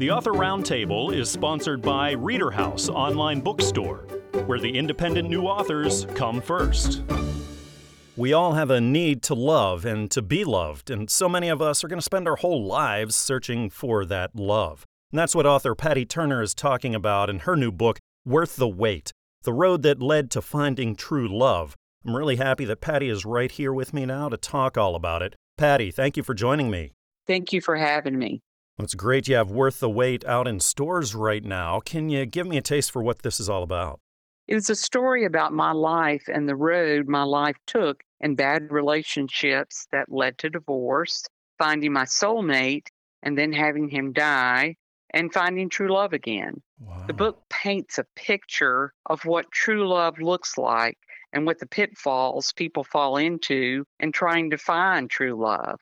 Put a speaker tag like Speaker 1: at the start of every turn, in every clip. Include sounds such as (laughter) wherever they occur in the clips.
Speaker 1: The Author Roundtable is sponsored by Reader House Online Bookstore, where the independent new authors come first. We all have a need to love and to be loved, and so many of us are going to spend our whole lives searching for that love. And that's what author Patty Turner is talking about in her new book, Worth the Wait The Road That Led to Finding True Love. I'm really happy that Patty is right here with me now to talk all about it. Patty, thank you for joining me.
Speaker 2: Thank you for having me.
Speaker 1: Well, it's great you have Worth the Wait out in stores right now. Can you give me a taste for what this is all about?
Speaker 2: It's a story about my life and the road my life took and bad relationships that led to divorce, finding my soulmate, and then having him die, and finding true love again.
Speaker 1: Wow.
Speaker 2: The book paints a picture of what true love looks like and what the pitfalls people fall into in trying to find true love.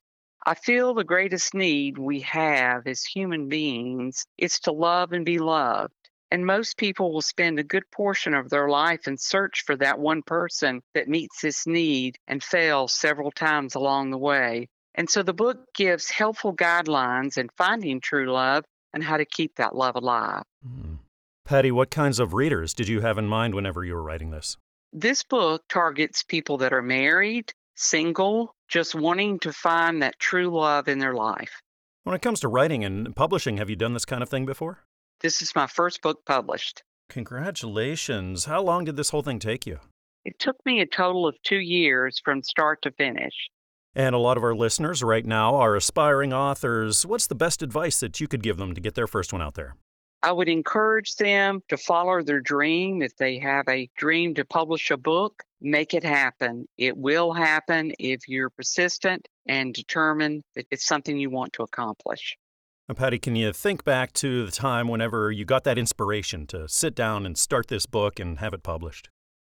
Speaker 2: I feel the greatest need we have as human beings is to love and be loved. And most people will spend a good portion of their life in search for that one person that meets this need and fails several times along the way. And so the book gives helpful guidelines in finding true love and how to keep that love alive.
Speaker 1: Mm. Patty, what kinds of readers did you have in mind whenever you were writing this?
Speaker 2: This book targets people that are married, single, just wanting to find that true love in their life.
Speaker 1: When it comes to writing and publishing, have you done this kind of thing before?
Speaker 2: This is my first book published.
Speaker 1: Congratulations. How long did this whole thing take you?
Speaker 2: It took me a total of two years from start to finish.
Speaker 1: And a lot of our listeners right now are aspiring authors. What's the best advice that you could give them to get their first one out there?
Speaker 2: I would encourage them to follow their dream. If they have a dream to publish a book, make it happen. It will happen if you're persistent and determined that it's something you want to accomplish.
Speaker 1: Now, Patty, can you think back to the time whenever you got that inspiration to sit down and start this book and have it published?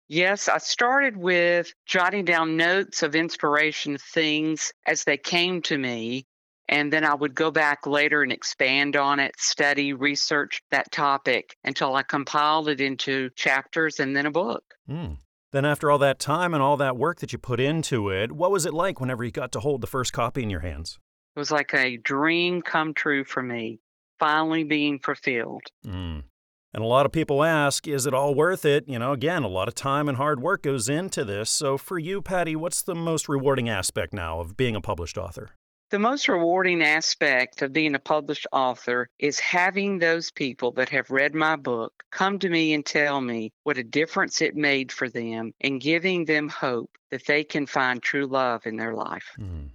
Speaker 2: Yes, I started with jotting down notes of inspiration, things as they came to me. And then I would go back later and expand on it, study, research that topic until I compiled it into chapters and then a book.
Speaker 1: Mm. Then, after all that time and all that work that you put into it, what was it like whenever you got to hold the first copy in your hands?
Speaker 2: It was like a dream come true for me, finally being fulfilled.
Speaker 1: Mm. And a lot of people ask, is it all worth it? You know, again, a lot of time and hard work goes into this. So, for you, Patty, what's the most rewarding aspect now of being a published author?
Speaker 2: The most rewarding aspect of being a published author is having those people that have read my book come to me and tell me what a difference it made for them and giving them hope that they can find true love in their life.
Speaker 1: Mm.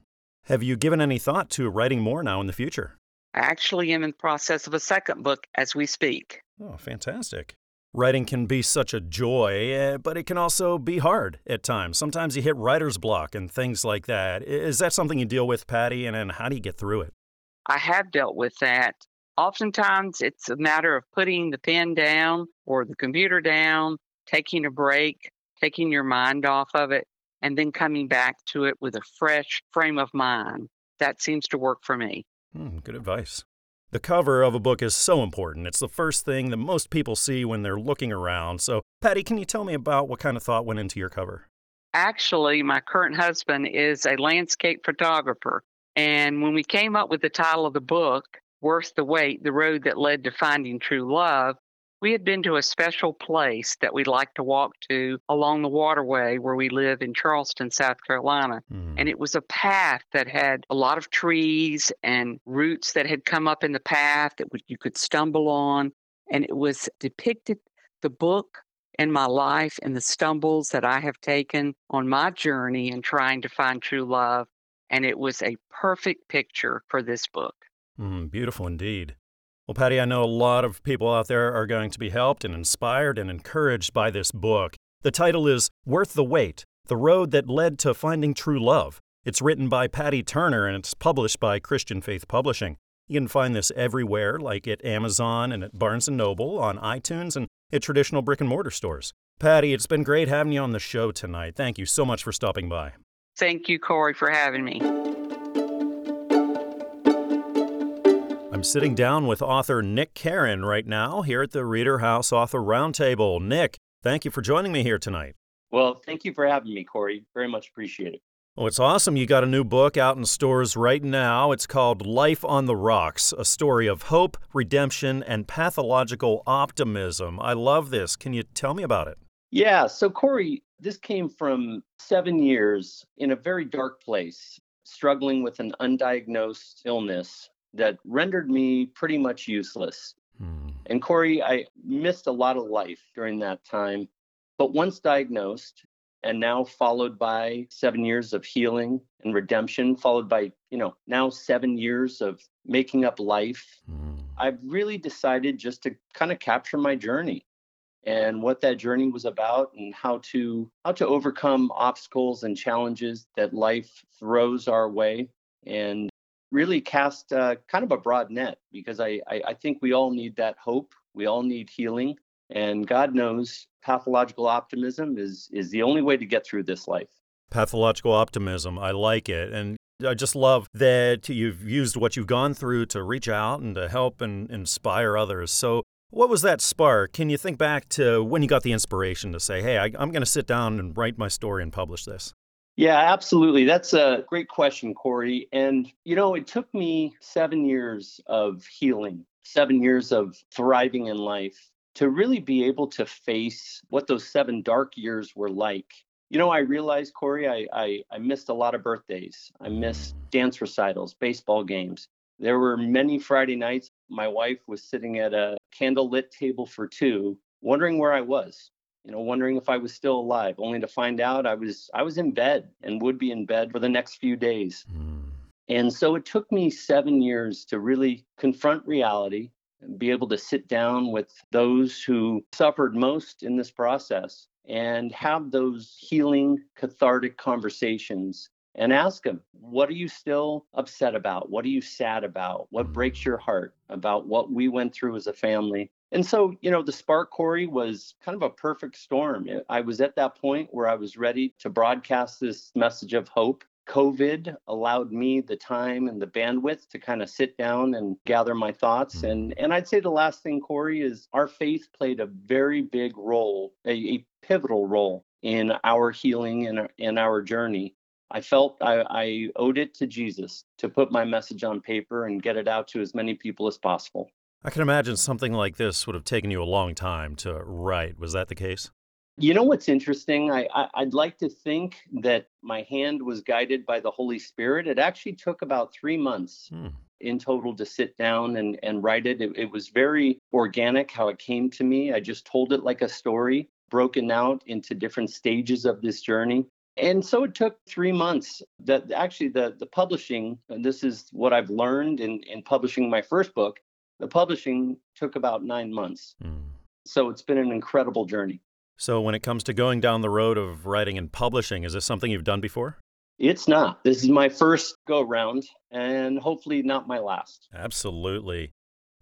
Speaker 1: Have you given any thought to writing more now in the future?
Speaker 2: I actually am in the process of a second book as we speak.
Speaker 1: Oh, fantastic. Writing can be such a joy, eh, but it can also be hard at times. Sometimes you hit writer's block and things like that. Is that something you deal with, Patty? And, and how do you get through it?
Speaker 2: I have dealt with that. Oftentimes, it's a matter of putting the pen down or the computer down, taking a break, taking your mind off of it, and then coming back to it with a fresh frame of mind. That seems to work for me.
Speaker 1: Mm, good advice. The cover of a book is so important. It's the first thing that most people see when they're looking around. So, Patty, can you tell me about what kind of thought went into your cover?
Speaker 2: Actually, my current husband is a landscape photographer. And when we came up with the title of the book, Worth the Wait The Road That Led to Finding True Love, we had been to a special place that we'd like to walk to along the waterway where we live in Charleston, South Carolina.
Speaker 1: Mm.
Speaker 2: And it was a path that had a lot of trees and roots that had come up in the path that you could stumble on. And it was depicted the book and my life and the stumbles that I have taken on my journey in trying to find true love. And it was a perfect picture for this book.
Speaker 1: Mm, beautiful indeed. Well, Patty, I know a lot of people out there are going to be helped and inspired and encouraged by this book. The title is Worth the Wait The Road That Led to Finding True Love. It's written by Patty Turner and it's published by Christian Faith Publishing. You can find this everywhere, like at Amazon and at Barnes & Noble, on iTunes, and at traditional brick and mortar stores. Patty, it's been great having you on the show tonight. Thank you so much for stopping by.
Speaker 2: Thank you, Corey, for having me.
Speaker 1: I'm sitting down with author Nick Karen right now here at the Reader House Author Roundtable. Nick, thank you for joining me here tonight.
Speaker 3: Well, thank you for having me, Corey. Very much appreciate it.
Speaker 1: Oh, it's awesome. You got a new book out in stores right now. It's called Life on the Rocks, a story of hope, redemption, and pathological optimism. I love this. Can you tell me about it?
Speaker 3: Yeah. So, Corey, this came from seven years in a very dark place, struggling with an undiagnosed illness that rendered me pretty much useless. Hmm. And, Corey, I missed a lot of life during that time. But once diagnosed, and now followed by seven years of healing and redemption, followed by, you know, now seven years of making up life. Mm. I've really decided just to kind of capture my journey and what that journey was about and how to how to overcome obstacles and challenges that life throws our way and really cast uh, kind of a broad net because I, I I think we all need that hope we all need healing and God knows pathological optimism is is the only way to get through this life.
Speaker 1: Pathological optimism, I like it. And I just love that you've used what you've gone through to reach out and to help and inspire others. So, what was that spark? Can you think back to when you got the inspiration to say, hey, I, am going to sit down and write my story and publish this?
Speaker 3: Yeah, absolutely. That's a great question, Corey. And, you know, it took me seven years of healing, seven years of thriving in life to really be able to face what those seven dark years were like. You know, I realized, Corey, I, I, I missed a lot of birthdays. I missed dance recitals, baseball games. There were many Friday nights. My wife was sitting at a candlelit table for two, wondering where I was, you know, wondering if I was still alive, only to find out I was I was in bed and would be in bed for the next few days. Mm. And so it took me seven years to really confront reality, and be able to sit down with those who suffered most in this process and have those healing, cathartic conversations and ask them, what are you still upset about? What are you sad about? What breaks your heart about what we went through as a family? And so, you know, the spark, Corey, was kind of a perfect storm. I was at that point where I was ready to broadcast this message of hope COVID allowed me the time and the bandwidth to kind of sit down and gather my thoughts. Mm-hmm. And and I'd say the last thing, Corey, is our faith played a very big role, a, a pivotal role in our healing and in our journey. I felt I, I owed it to Jesus to put my message on paper and get it out to as many people as possible.
Speaker 1: I can imagine something like this would have taken you a long time to write. Was that the case?
Speaker 3: You know what's interesting? I, I would like to think that my hand was guided by the Holy Spirit. It actually took about three months hmm. in total to sit down and and write it. it. It was very organic how it came to me. I just told it like a story, broken out into different stages of this journey. And so it took three months. That actually the the publishing, and this is what I've learned in in publishing my first book. The publishing took about nine months. Hmm. So it's been an incredible journey.
Speaker 1: So, when it comes to going down the road of writing and publishing, is this something you've done before?
Speaker 3: It's not. This is my first go round and hopefully not my last.
Speaker 1: Absolutely.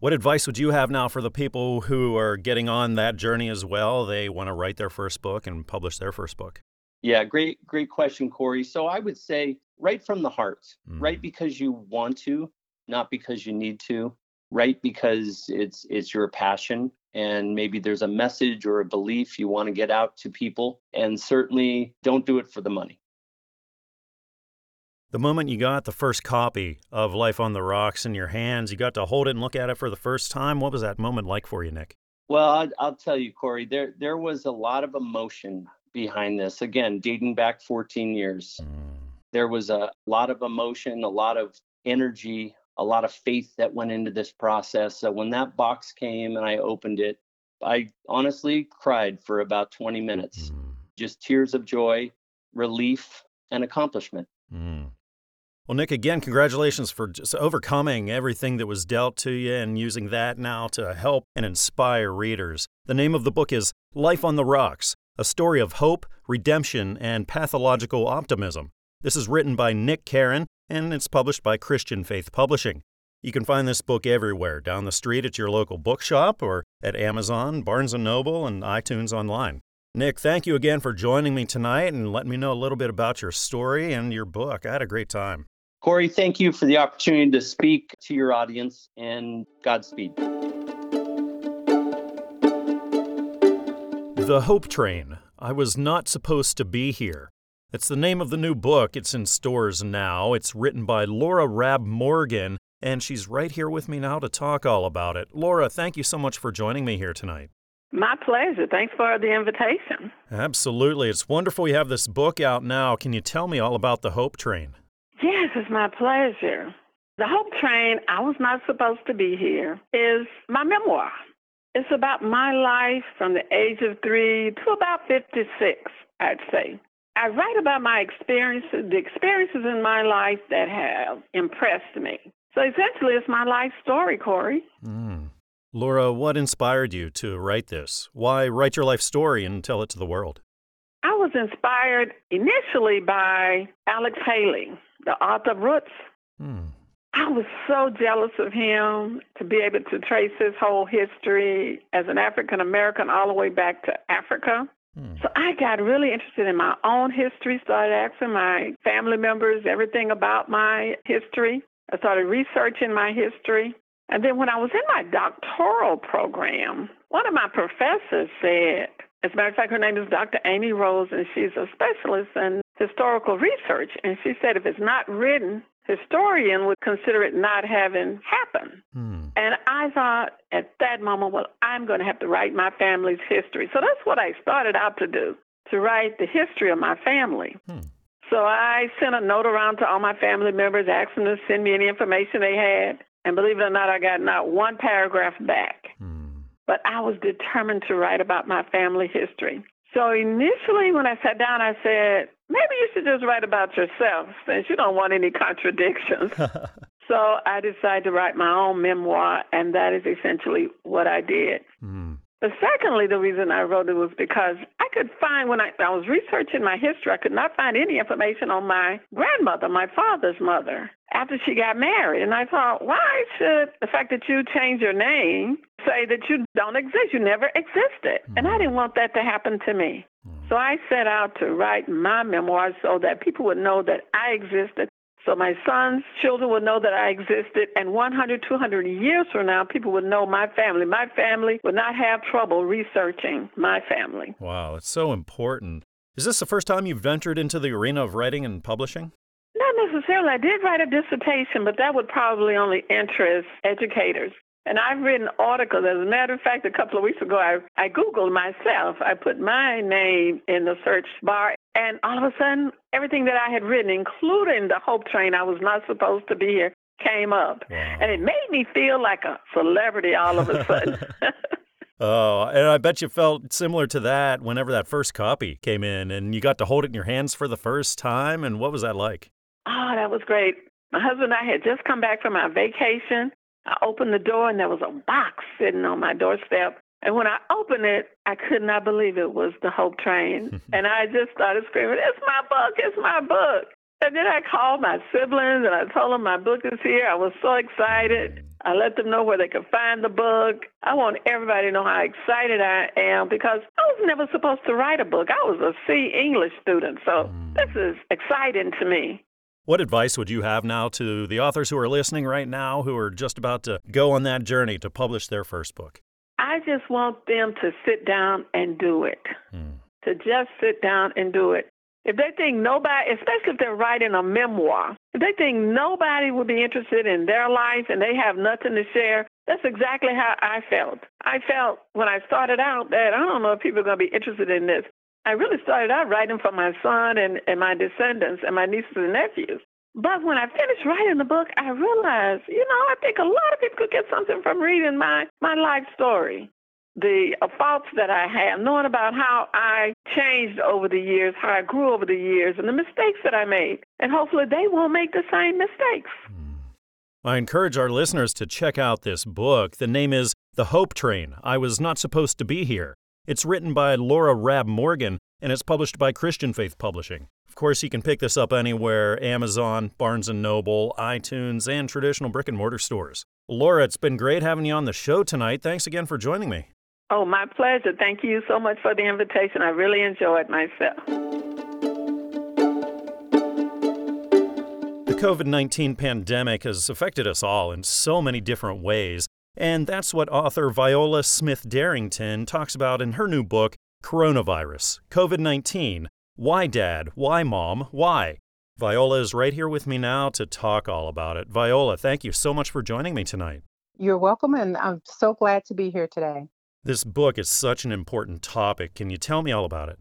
Speaker 1: What advice would you have now for the people who are getting on that journey as well? They want to write their first book and publish their first book.
Speaker 3: Yeah, great, great question, Corey. So I would say write from the heart, mm. write because you want to, not because you need to, write because it's it's your passion and maybe there's a message or a belief you want to get out to people. And certainly don't do it for the money.
Speaker 1: The moment you got the first copy of Life on the Rocks in your hands, you got to hold it and look at it for the first time. What was that moment like for you, Nick?
Speaker 3: Well, I'll, I'll tell you, Corey, there, there was a lot of emotion behind this. Again, dating back 14 years. Mm. There was a lot of emotion, a lot of energy, a lot of faith that went into this process. So when that box came and I opened it, I honestly cried for about 20 minutes. Mm. Just tears of joy, relief, and accomplishment. Mm.
Speaker 1: Well, Nick, again, congratulations for just overcoming everything that was dealt to you and using that now to help and inspire readers. The name of the book is Life on the Rocks A Story of Hope, Redemption, and Pathological Optimism. This is written by Nick Karen and it's published by Christian Faith Publishing. You can find this book everywhere down the street at your local bookshop or at Amazon, Barnes & Noble, and iTunes online. Nick, thank you again for joining me tonight and letting me know a little bit about your story and your book. I had a great time.
Speaker 3: Corey, thank you for the opportunity to speak to your audience and Godspeed.
Speaker 1: The Hope Train. I was not supposed to be here. It's the name of the new book. It's in stores now. It's written by Laura Rabb Morgan, and she's right here with me now to talk all about it. Laura, thank you so much for joining me here tonight.
Speaker 4: My pleasure. Thanks for the invitation.
Speaker 1: Absolutely. It's wonderful you have this book out now. Can you tell me all about the Hope Train?
Speaker 4: Yes, it's my pleasure. The Hope Train, I Was Not Supposed to Be Here, is my memoir. It's about my life from the age of three to about 56, I'd say. I write about my experiences, the experiences in my life that have impressed me. So essentially, it's my life story, Corey.
Speaker 1: Mm. Laura, what inspired you to write this? Why write your life story and tell it to the world?
Speaker 4: I was inspired initially by Alex Haley, the author of Roots.
Speaker 1: Hmm.
Speaker 4: I was so jealous of him to be able to trace his whole history as an African American all the way back to Africa.
Speaker 1: Hmm.
Speaker 4: So I got really interested in my own history, started asking my family members everything about my history. I started researching my history. And then when I was in my doctoral program, one of my professors said, as a matter of fact, her name is Dr. Amy Rose, and she's a specialist in historical research. And she said, if it's not written, historian would consider it not having happened.
Speaker 1: Hmm.
Speaker 4: And I thought at that moment, well, I'm going to have to write my family's history. So that's what I started out to do, to write the history of my family.
Speaker 1: Hmm.
Speaker 4: So I sent a note around to all my family members, asking them to send me any information they had. And believe it or not, I got not one paragraph back.
Speaker 1: Hmm.
Speaker 4: But I was determined to write about my family history. So initially, when I sat down, I said, maybe you should just write about yourself since you don't want any contradictions. (laughs) so I decided to write my own memoir, and that is essentially what I did.
Speaker 1: Hmm.
Speaker 4: But secondly, the reason I wrote it was because I could find when I, I was researching my history, I could not find any information on my grandmother, my father's mother, after she got married. And I thought, why should the fact that you change your name say that you don't exist? You never existed. And I didn't want that to happen to me. So I set out to write my memoirs so that people would know that I existed so my son's children would know that I existed, and 100, 200 years from now, people would know my family. My family would not have trouble researching my family.
Speaker 1: Wow, it's so important. Is this the first time you've ventured into the arena of writing and publishing?
Speaker 4: Not necessarily. I did write a dissertation, but that would probably only interest educators. And I've written articles. As a matter of fact, a couple of weeks ago, I, I Googled myself. I put my name in the search bar, and all of a sudden, everything that I had written, including the Hope Train, I was not supposed to be here, came up.
Speaker 1: Wow.
Speaker 4: And it made me feel like a celebrity all of a sudden. (laughs) (laughs)
Speaker 1: Oh, and I bet you felt similar to that whenever that first copy came in and you got to hold it in your hands for the first time. And what was that like?
Speaker 4: oh, that was great. My husband and I had just come back from our vacation. I opened the door, and there was a box sitting on my doorstep. And when I opened it, I could not believe it was the Hope Train. (laughs) and I just started screaming, It's my book! It's my book! And then I called my siblings and I told them my book is here. I was so excited. I let them know where they could find the book. I want everybody to know how excited I am because I was never supposed to write a book. I was a C English student, so hmm. this is exciting to me.
Speaker 1: What advice would you have now to the authors who are listening right now who are just about to go on that journey to publish their first book?
Speaker 4: I just want them to sit down and do it.
Speaker 1: Hmm.
Speaker 4: To just sit down and do it. If they think nobody, especially if they're writing a memoir, if they think nobody would be interested in their life and they have nothing to share, that's exactly how I felt. I felt when I started out that I don't know if people are going to be interested in this. I really started out writing for my son and, and my descendants and my nieces and nephews. But when I finished writing the book, I realized, you know, I think a lot of people could get something from reading my, my life story. The uh, faults that I have, knowing about how I changed over the years, how I grew over the years, and the mistakes that I made. And hopefully they won't make the same mistakes.
Speaker 1: I encourage our listeners to check out this book. The name is The Hope Train I Was Not Supposed to Be Here. It's written by Laura Rab Morgan and it's published by Christian Faith Publishing. Of course, you can pick this up anywhere Amazon, Barnes & Noble, iTunes, and traditional brick and mortar stores. Laura, it's been great having you on the show tonight. Thanks again for joining me.
Speaker 4: Oh, my pleasure. Thank you so much for the invitation. I really enjoyed myself.
Speaker 1: The COVID 19 pandemic has affected us all in so many different ways, and that's what author Viola Smith Darrington talks about in her new book, Coronavirus COVID 19 Why Dad? Why Mom? Why? Viola is right here with me now to talk all about it. Viola, thank you so much for joining me tonight.
Speaker 5: You're welcome, and I'm so glad to be here today.
Speaker 1: This book is such an important topic. Can you tell me all about it?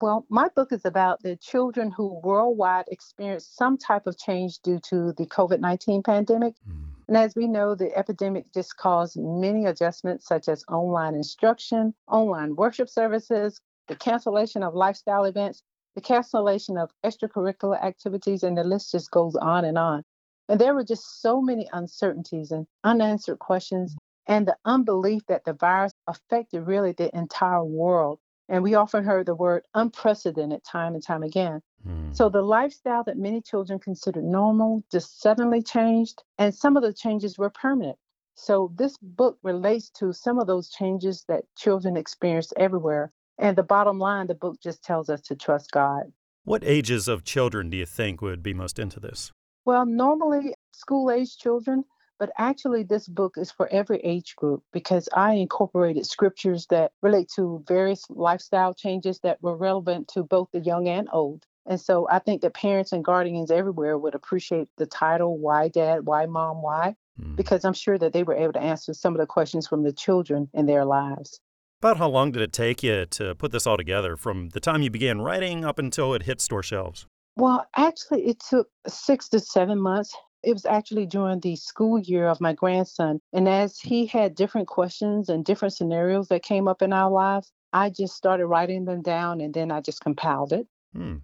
Speaker 5: Well, my book is about the children who worldwide experienced some type of change due to the COVID 19 pandemic. Mm. And as we know, the epidemic just caused many adjustments, such as online instruction, online worship services, the cancellation of lifestyle events, the cancellation of extracurricular activities, and the list just goes on and on. And there were just so many uncertainties and unanswered questions and the unbelief that the virus affected really the entire world. And we often heard the word unprecedented time and time again. Mm. So the lifestyle that many children considered normal just suddenly changed, and some of the changes were permanent. So this book relates to some of those changes that children experience everywhere. And the bottom line, the book just tells us to trust God.
Speaker 1: What ages of children do you think would be most into this?
Speaker 5: Well, normally school age children, but actually, this book is for every age group because I incorporated scriptures that relate to various lifestyle changes that were relevant to both the young and old. And so I think that parents and guardians everywhere would appreciate the title, Why Dad, Why Mom, Why? Mm. Because I'm sure that they were able to answer some of the questions from the children in their lives.
Speaker 1: About how long did it take you to put this all together from the time you began writing up until it hit store shelves?
Speaker 5: Well, actually, it took six to seven months. It was actually during the school year of my grandson. And as he had different questions and different scenarios that came up in our lives, I just started writing them down and then I just compiled it.
Speaker 1: Hmm.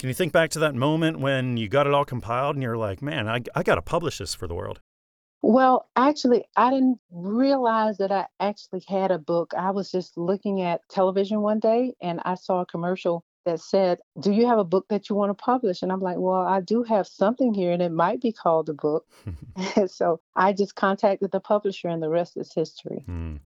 Speaker 1: Can you think back to that moment when you got it all compiled and you're like, man, I, I got to publish this for the world?
Speaker 5: Well, actually, I didn't realize that I actually had a book. I was just looking at television one day and I saw a commercial that said, Do you have a book that you want to publish? And I'm like, Well, I do have something here, and it might be called a book. (laughs) (laughs) so I just contacted the publisher, and the rest is history.
Speaker 1: Hmm.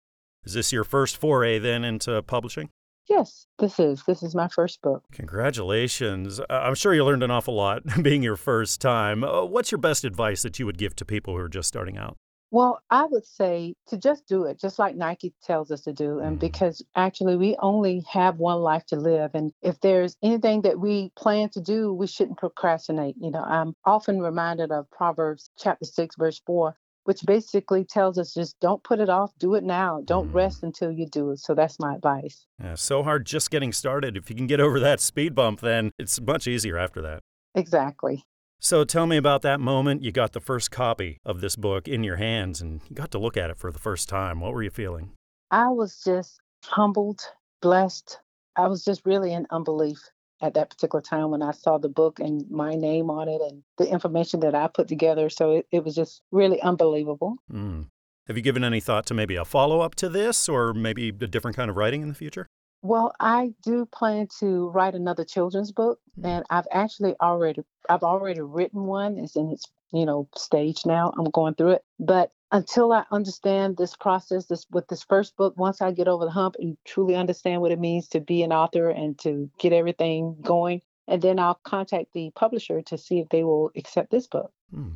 Speaker 1: Is this your first foray then into publishing?
Speaker 5: Yes, this is. This is my first book.
Speaker 1: Congratulations. I'm sure you learned an awful lot (laughs) being your first time. Uh, what's your best advice that you would give to people who are just starting out?
Speaker 5: Well, I would say to just do it, just like Nike tells us to do. And mm-hmm. because actually we only have one life to live. And if there's anything that we plan to do, we shouldn't procrastinate. You know, I'm often reminded of Proverbs chapter 6, verse 4, which basically tells us just don't put it off, do it now. Don't mm-hmm. rest until you do it. So that's my advice.
Speaker 1: Yeah, so hard just getting started. If you can get over that speed bump, then it's much easier after that.
Speaker 5: Exactly.
Speaker 1: So tell me about that moment you got the first copy of this book in your hands and you got to look at it for the first time. What were you feeling?
Speaker 5: I was just humbled, blessed. I was just really in unbelief at that particular time when I saw the book and my name on it and the information that I put together. So it, it was just really unbelievable.
Speaker 1: Mm. Have you given any thought to maybe a follow up to this or maybe a different kind of writing in the future?
Speaker 5: Well, I do plan to write another children's book, mm. and I've actually already I've already written one. It's in its you know stage now. I'm going through it, but until I understand this process, this with this first book, once I get over the hump and truly understand what it means to be an author and to get everything going, and then I'll contact the publisher to see if they will accept this book. Hmm.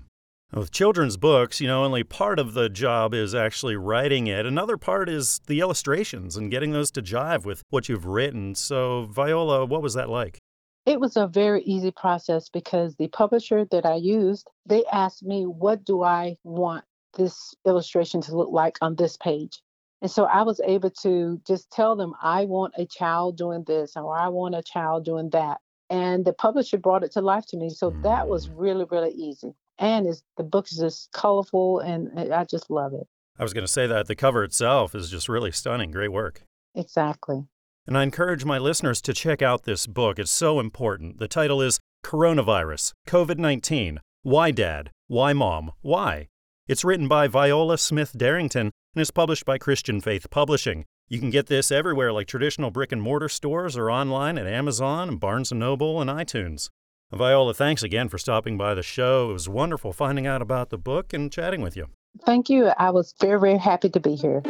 Speaker 1: With children's books, you know, only part of the job is actually writing it. Another part is the illustrations and getting those to jive with what you've written. So, Viola, what was that like?
Speaker 5: It was a very easy process because the publisher that I used, they asked me, what do I want this illustration to look like on this page? And so I was able to just tell them, I want a child doing this, or I want a child doing that. And the publisher brought it to life to me. So mm. that was mm. really, really easy and the book is just colorful and eh, I just love it.
Speaker 1: I was going to say that the cover itself is just really stunning. Great work.
Speaker 5: Exactly.
Speaker 1: And I encourage my listeners to check out this book. It's so important. The title is Coronavirus COVID 19 Why Dad? Why Mom? Why? It's written by Viola Smith Darrington and is published by Christian Faith Publishing. You can get this everywhere like traditional brick and mortar stores or online at Amazon, and Barnes & Noble, and iTunes. Viola, thanks again for stopping by the show. It was wonderful finding out about the book and chatting with you.
Speaker 5: Thank you. I was very, very happy to be here.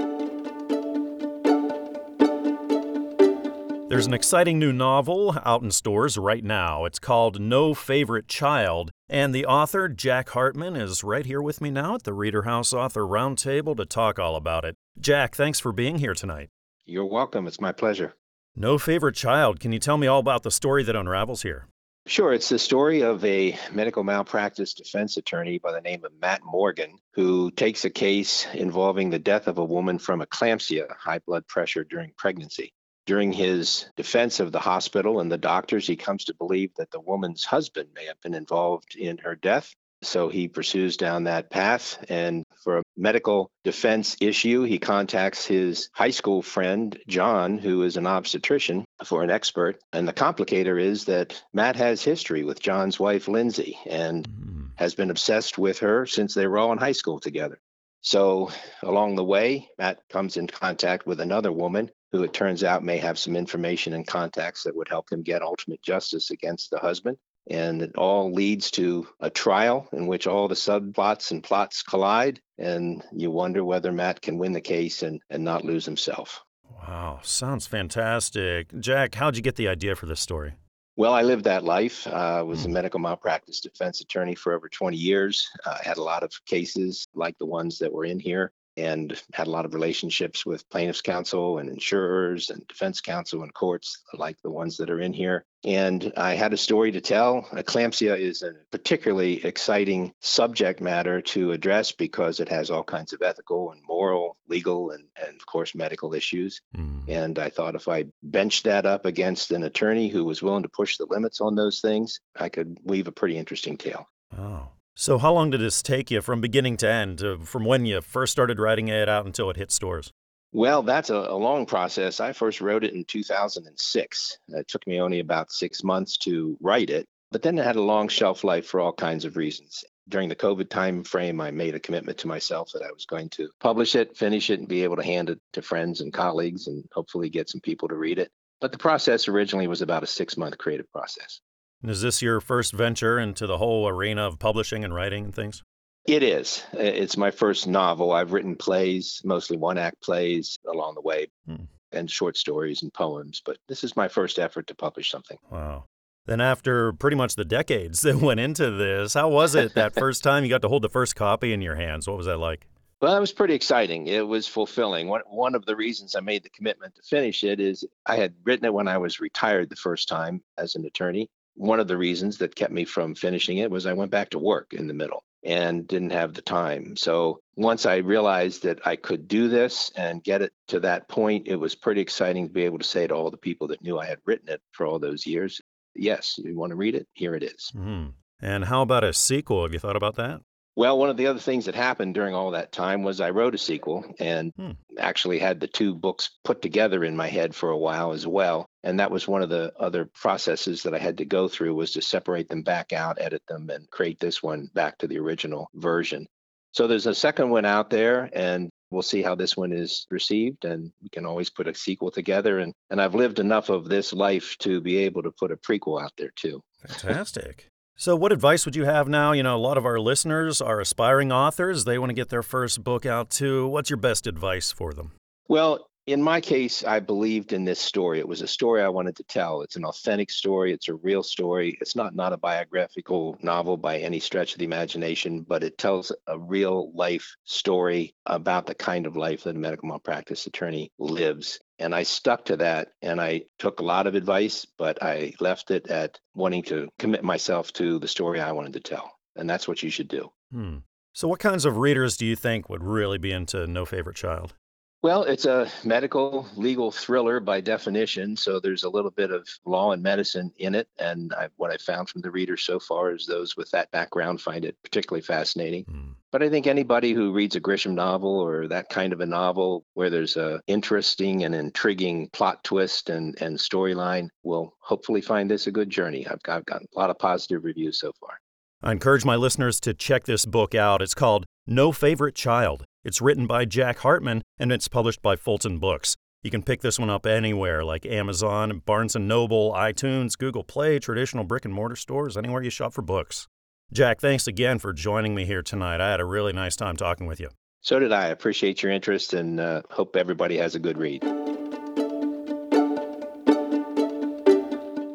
Speaker 1: There's an exciting new novel out in stores right now. It's called No Favorite Child, and the author, Jack Hartman, is right here with me now at the Reader House Author Roundtable to talk all about it. Jack, thanks for being here tonight.
Speaker 6: You're welcome. It's my pleasure.
Speaker 1: No Favorite Child. Can you tell me all about the story that unravels here?
Speaker 6: Sure. It's the story of a medical malpractice defense attorney by the name of Matt Morgan, who takes a case involving the death of a woman from eclampsia, high blood pressure during pregnancy. During his defense of the hospital and the doctors, he comes to believe that the woman's husband may have been involved in her death. So he pursues down that path. And for a medical defense issue, he contacts his high school friend, John, who is an obstetrician, for an expert. And the complicator is that Matt has history with John's wife, Lindsay, and mm. has been obsessed with her since they were all in high school together. So along the way, Matt comes in contact with another woman who it turns out may have some information and contacts that would help him get ultimate justice against the husband. And it all leads to a trial in which all the subplots and plots collide. And you wonder whether Matt can win the case and, and not lose himself.
Speaker 1: Wow, sounds fantastic. Jack, how'd you get the idea for this story?
Speaker 6: Well, I lived that life. I uh, was a hmm. medical malpractice defense attorney for over 20 years. I uh, had a lot of cases like the ones that were in here and had a lot of relationships with plaintiffs counsel and insurers and defense counsel and courts like the ones that are in here. And i had a story to tell. Eclampsia is a particularly exciting subject matter to address because it has all kinds of ethical and moral legal and, and of course medical issues. Mm. and i thought if i benched that up against an attorney who was willing to push the limits on those things i could weave a pretty interesting tale.
Speaker 1: Oh so, how long did this take you from beginning to end, from when you first started writing it out until it hit stores?
Speaker 6: Well, that's a, a, long process. I first wrote it in 2006. It took me only about six months to write it, but then it had a long shelf life for all kinds of reasons. During the COVID time frame, I made a commitment to myself that I was going to publish it, finish it, and be able to hand it to friends and colleagues and hopefully get some people to read it. But the process originally was about a six month creative process.
Speaker 1: Is this your first venture into the whole arena of publishing and writing and things?
Speaker 6: It is. It's my first novel. I've written plays, mostly one act plays along the way, hmm. and short stories and poems, but this is my first effort to publish something.
Speaker 1: Wow. Then, after pretty much the decades (laughs) that went into this, how was it that (laughs) first time you got to hold the first copy in your hands? What was that like?
Speaker 6: Well, that was pretty exciting. It was fulfilling. One, one of the reasons I made the commitment to finish it is I had written it when I was retired the first time as an attorney one of the reasons that kept me from finishing it was I went back to work in the middle and didn't have the time. So once I realized that I could do this and get it to that point, it was pretty exciting to be able to say to all the people that knew I had written it for all those years, yes, you want to read it? Here it is.
Speaker 1: Mm-hmm. And how about a sequel? Have you thought about that?
Speaker 6: Well, one of the other things that happened during all that time was I wrote a sequel and hmm. actually had the two books put together in my head for a while as well. And that was one of the other processes that I had to go through was to separate them back out, edit them, and create this one back to the original version. So there's a second one out there, and we'll see how this one is received and we can always put a sequel together and and I've lived enough of this life to be able to put a prequel out there too.
Speaker 1: Fantastic. So, what advice would you have now? You know, a lot of our listeners are aspiring authors. They want to get their first book out too. What's your best advice for them?
Speaker 6: Well, in my case, I believed in this story. It was a story I wanted to tell. It's an authentic story. It's a real story. It's not not a biographical novel by any stretch of the imagination, but it tells a real life story about the kind of life that a medical malpractice attorney lives. And I stuck to that and I took a lot of advice, but I left it at wanting to commit myself to the story I wanted to tell. And that's what you should do.
Speaker 1: Hmm. So, what kinds of readers do you think would really be into No Favorite Child?
Speaker 6: Well, it's a medical legal thriller by definition, so there's a little bit of law and medicine in it. And I, what I found from the readers so far is those with that background find it particularly fascinating. Mm. But I think anybody who reads a Grisham novel or that kind of a novel where there's a interesting and intriguing plot twist and, and storyline will hopefully find this a good journey. I've, I've gotten a lot of positive reviews so far.
Speaker 1: I encourage my listeners to check this book out. It's called No Favorite Child it's written by Jack Hartman and it's published by Fulton Books. You can pick this one up anywhere like Amazon, Barnes & Noble, iTunes, Google Play, traditional brick and mortar stores, anywhere you shop for books. Jack, thanks again for joining me here tonight. I had a really nice time talking with you.
Speaker 6: So did I. Appreciate your interest and uh, hope everybody has a good read.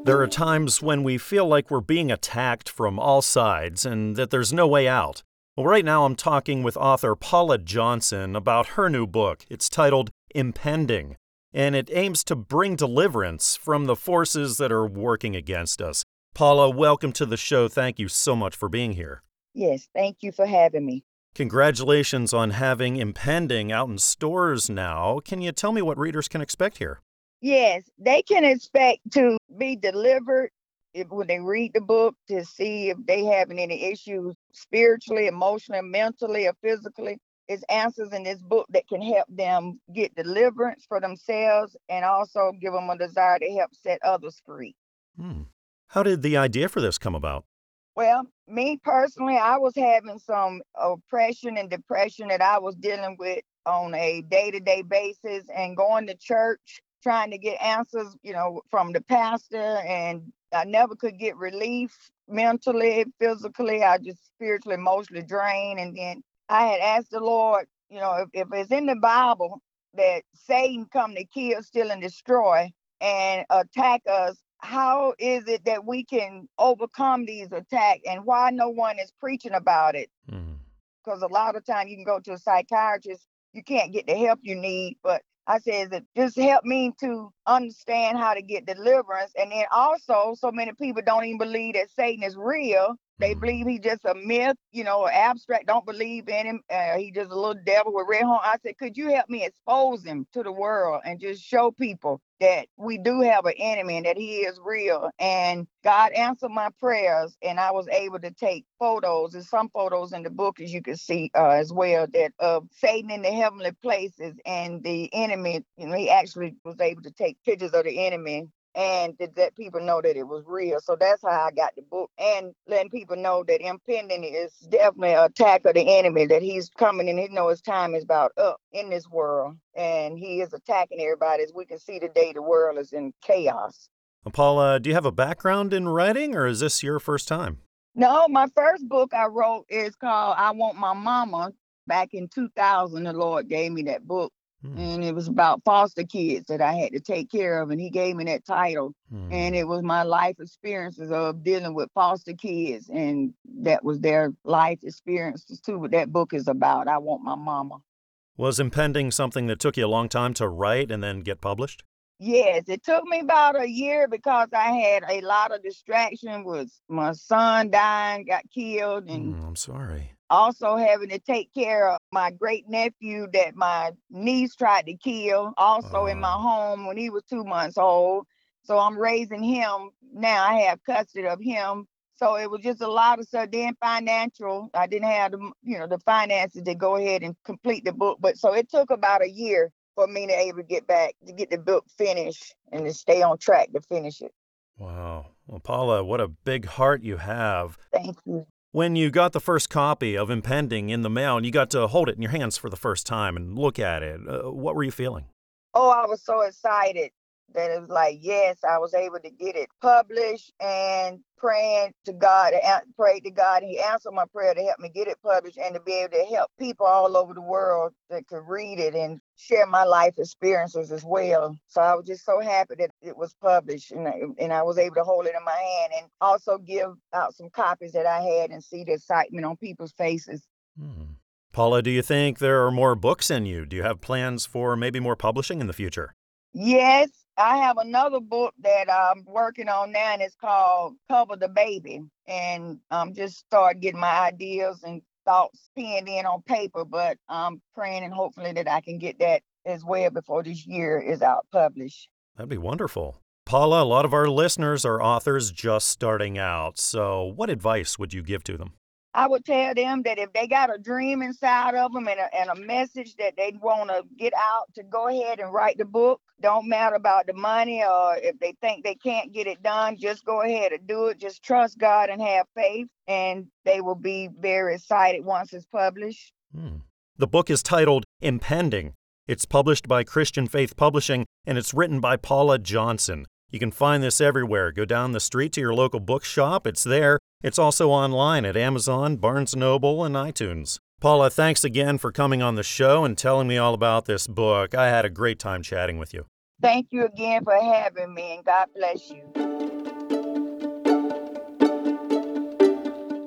Speaker 1: There are times when we feel like we're being attacked from all sides and that there's no way out. Well, right now I'm talking with author Paula Johnson about her new book. It's titled Impending, and it aims to bring deliverance from the forces that are working against us. Paula, welcome to the show. Thank you so much for being here.
Speaker 7: Yes, thank you for having me.
Speaker 1: Congratulations on having Impending out in stores now. Can you tell me what readers can expect here?
Speaker 7: Yes, they can expect to be delivered if, when they read the book to see if they having any issues spiritually, emotionally, mentally, or physically. It's answers in this book that can help them get deliverance for themselves and also give them a desire to help set others free.
Speaker 1: Hmm. How did the idea for this come about?
Speaker 7: Well, me personally, I was having some oppression and depression that I was dealing with on a day to day basis and going to church, trying to get answers, you know, from the pastor. And I never could get relief mentally, physically. I just spiritually, emotionally drained. And then I had asked the Lord, you know, if, if it's in the Bible that Satan come to kill, steal, and destroy and attack us, how is it that we can overcome these attacks and why no one is preaching about it? Because mm. a lot of time you can go to a psychiatrist, you can't get the help you need, but I said that just help me to understand how to get deliverance. And then also, so many people don't even believe that Satan is real. They
Speaker 1: Mm.
Speaker 7: believe he's just a myth, you know, abstract, don't believe in him. Uh, he just a little devil with red horn. I said, could you help me expose him to the world and just show people that we do have an enemy and that he is real? And God answered my prayers, and I was able to take photos. and some photos in the book, as you can see uh, as well, that of Satan in the heavenly places and the enemy. You know, he actually was able to take pictures of the enemy and to let people know that it was real. So that's how I got the book and letting people know that impending is definitely an attack of the enemy, that he's coming and he know his time is about up in this world. And he is attacking everybody. As we can see today, the world is in chaos.
Speaker 1: Paula, do you have a background in writing or is this your first time?
Speaker 7: No, my first book I wrote is called I Want My Mama. Back in 2000, the Lord gave me that book.
Speaker 1: Hmm.
Speaker 7: And it was about foster kids that I had to take care of. And he gave me that title. And it was my life experiences of dealing with foster kids and that was their life experiences too what that book is about i want my mama
Speaker 1: Was impending something that took you a long time to write and then get published?
Speaker 7: yes it took me about a year because i had a lot of distraction with my son dying got killed and
Speaker 1: Hmm, I'm sorry.
Speaker 7: Also having to take care of my great nephew that my niece tried to kill also in my
Speaker 1: Oh.
Speaker 7: home when he was two months old so i'm raising him now i have custody of him so it was just a lot of stuff then financial i didn't have the you know the finances to go ahead and complete the book but so it took about a year for me to able to get back to get the book finished and to stay on track to finish it
Speaker 1: Wow. Well, Paula, what a big heart you have.
Speaker 7: thank you
Speaker 1: When you got the first copy of Impending in the mail and you got to hold it in your hands for the first time and look at it, uh, what were you feeling?
Speaker 7: oh, I was so excited that it was like, yes, I was able to get it published and praying to God, prayed to God. He answered my prayer to help me get it published and to be able to help people all over the world that could read it and share my life experiences as well. So I was just so happy that it was published and I, and I was able to hold it in my hand and also give out some copies that I had and see the excitement on people's faces.
Speaker 1: Hmm. Paula, do you think there are more books in you? Do you have plans for maybe more publishing in the future?
Speaker 7: Yes, I have another book that I'm working on now, and it's called Cover the Baby. And I'm just start getting my ideas and thoughts penned in on paper, but I'm praying and hopefully that I can get that as well before this year is out published.
Speaker 1: That'd be wonderful. Paula, a lot of our listeners are authors just starting out. So, what advice would you give to them?
Speaker 7: I would tell them that if they got a dream inside of them and a, and a message that they want to get out, to go ahead and write the book. Don't matter about the money or if they think they can't get it done, just go ahead and do it. Just trust God and have faith, and they will be very excited once it's published.
Speaker 1: Hmm. The book is titled Impending It's published by Christian Faith Publishing and it's written by Paula Johnson. You can find this everywhere. Go down the street to your local bookshop, it's there. It's also online at Amazon, Barnes Noble, and iTunes. Paula, thanks again for coming on the show and telling me all about this book. I had a great time chatting with you.
Speaker 7: Thank you again for having me, and God bless you.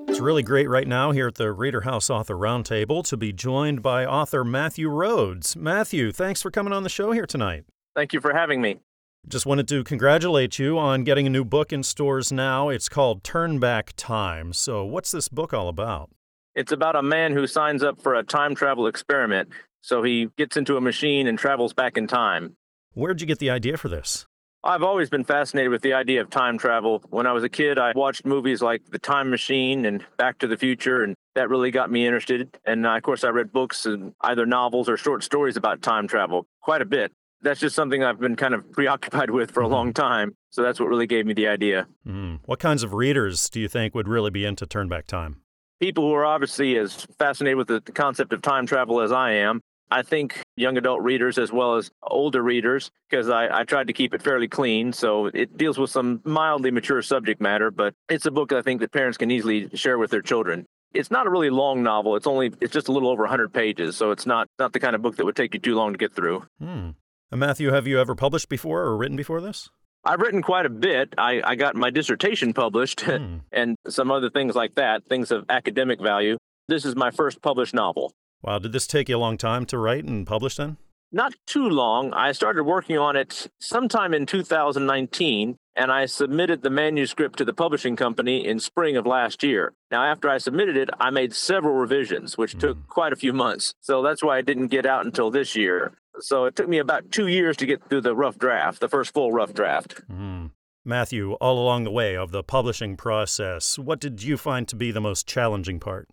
Speaker 1: It's really great right now here at the Reader House Author Roundtable to be joined by author Matthew Rhodes. Matthew, thanks for coming on the show here tonight.
Speaker 8: Thank you for having me.
Speaker 1: Just wanted to congratulate you on getting a new book in stores now. It's called Turn Back Time. So, what's this book all about?
Speaker 8: It's about a man who signs up for a time travel experiment. So he gets into a machine and travels back in time.
Speaker 1: Where'd you get the idea for this?
Speaker 8: I've always been fascinated with the idea of time travel. When I was a kid, I watched movies like The Time Machine and Back to the Future, and that really got me interested. And uh, of course, I read books and either novels or short stories about time travel quite a bit. That's just something I've been kind of preoccupied with for a long time. So that's what really gave me the idea.
Speaker 1: Mm. What kinds of readers do you think would really be into Turn Back Time?
Speaker 8: People who are obviously as fascinated with the concept of time travel as I am. I think young adult readers as well as older readers, because I, I tried to keep it fairly clean. So it deals with some mildly mature subject matter, but it's a book I think that parents can easily share with their children. It's not a really long novel. It's only it's just a little over 100 pages, so it's not not the kind of book that would take you too long to get through.
Speaker 1: Hmm. Matthew, have you ever published before or written before this?
Speaker 8: I've written quite a bit. I, I got my dissertation published (laughs)
Speaker 1: Hmm.
Speaker 8: and some other things like that, things of academic value. This is my first published novel.
Speaker 1: Wow, did this take you a long time to write and publish then?
Speaker 8: Not too long. I started working on it sometime in 2019, and I submitted the manuscript to the publishing company in spring of last year. Now, after I submitted it, I made several revisions, which took quite a few months. So that's why it didn't get out until this year. So it took me about two years to get through the rough draft, the first full rough draft.
Speaker 1: Hmm. Matthew, all along the way of the publishing process, what did you find to be the most challenging part?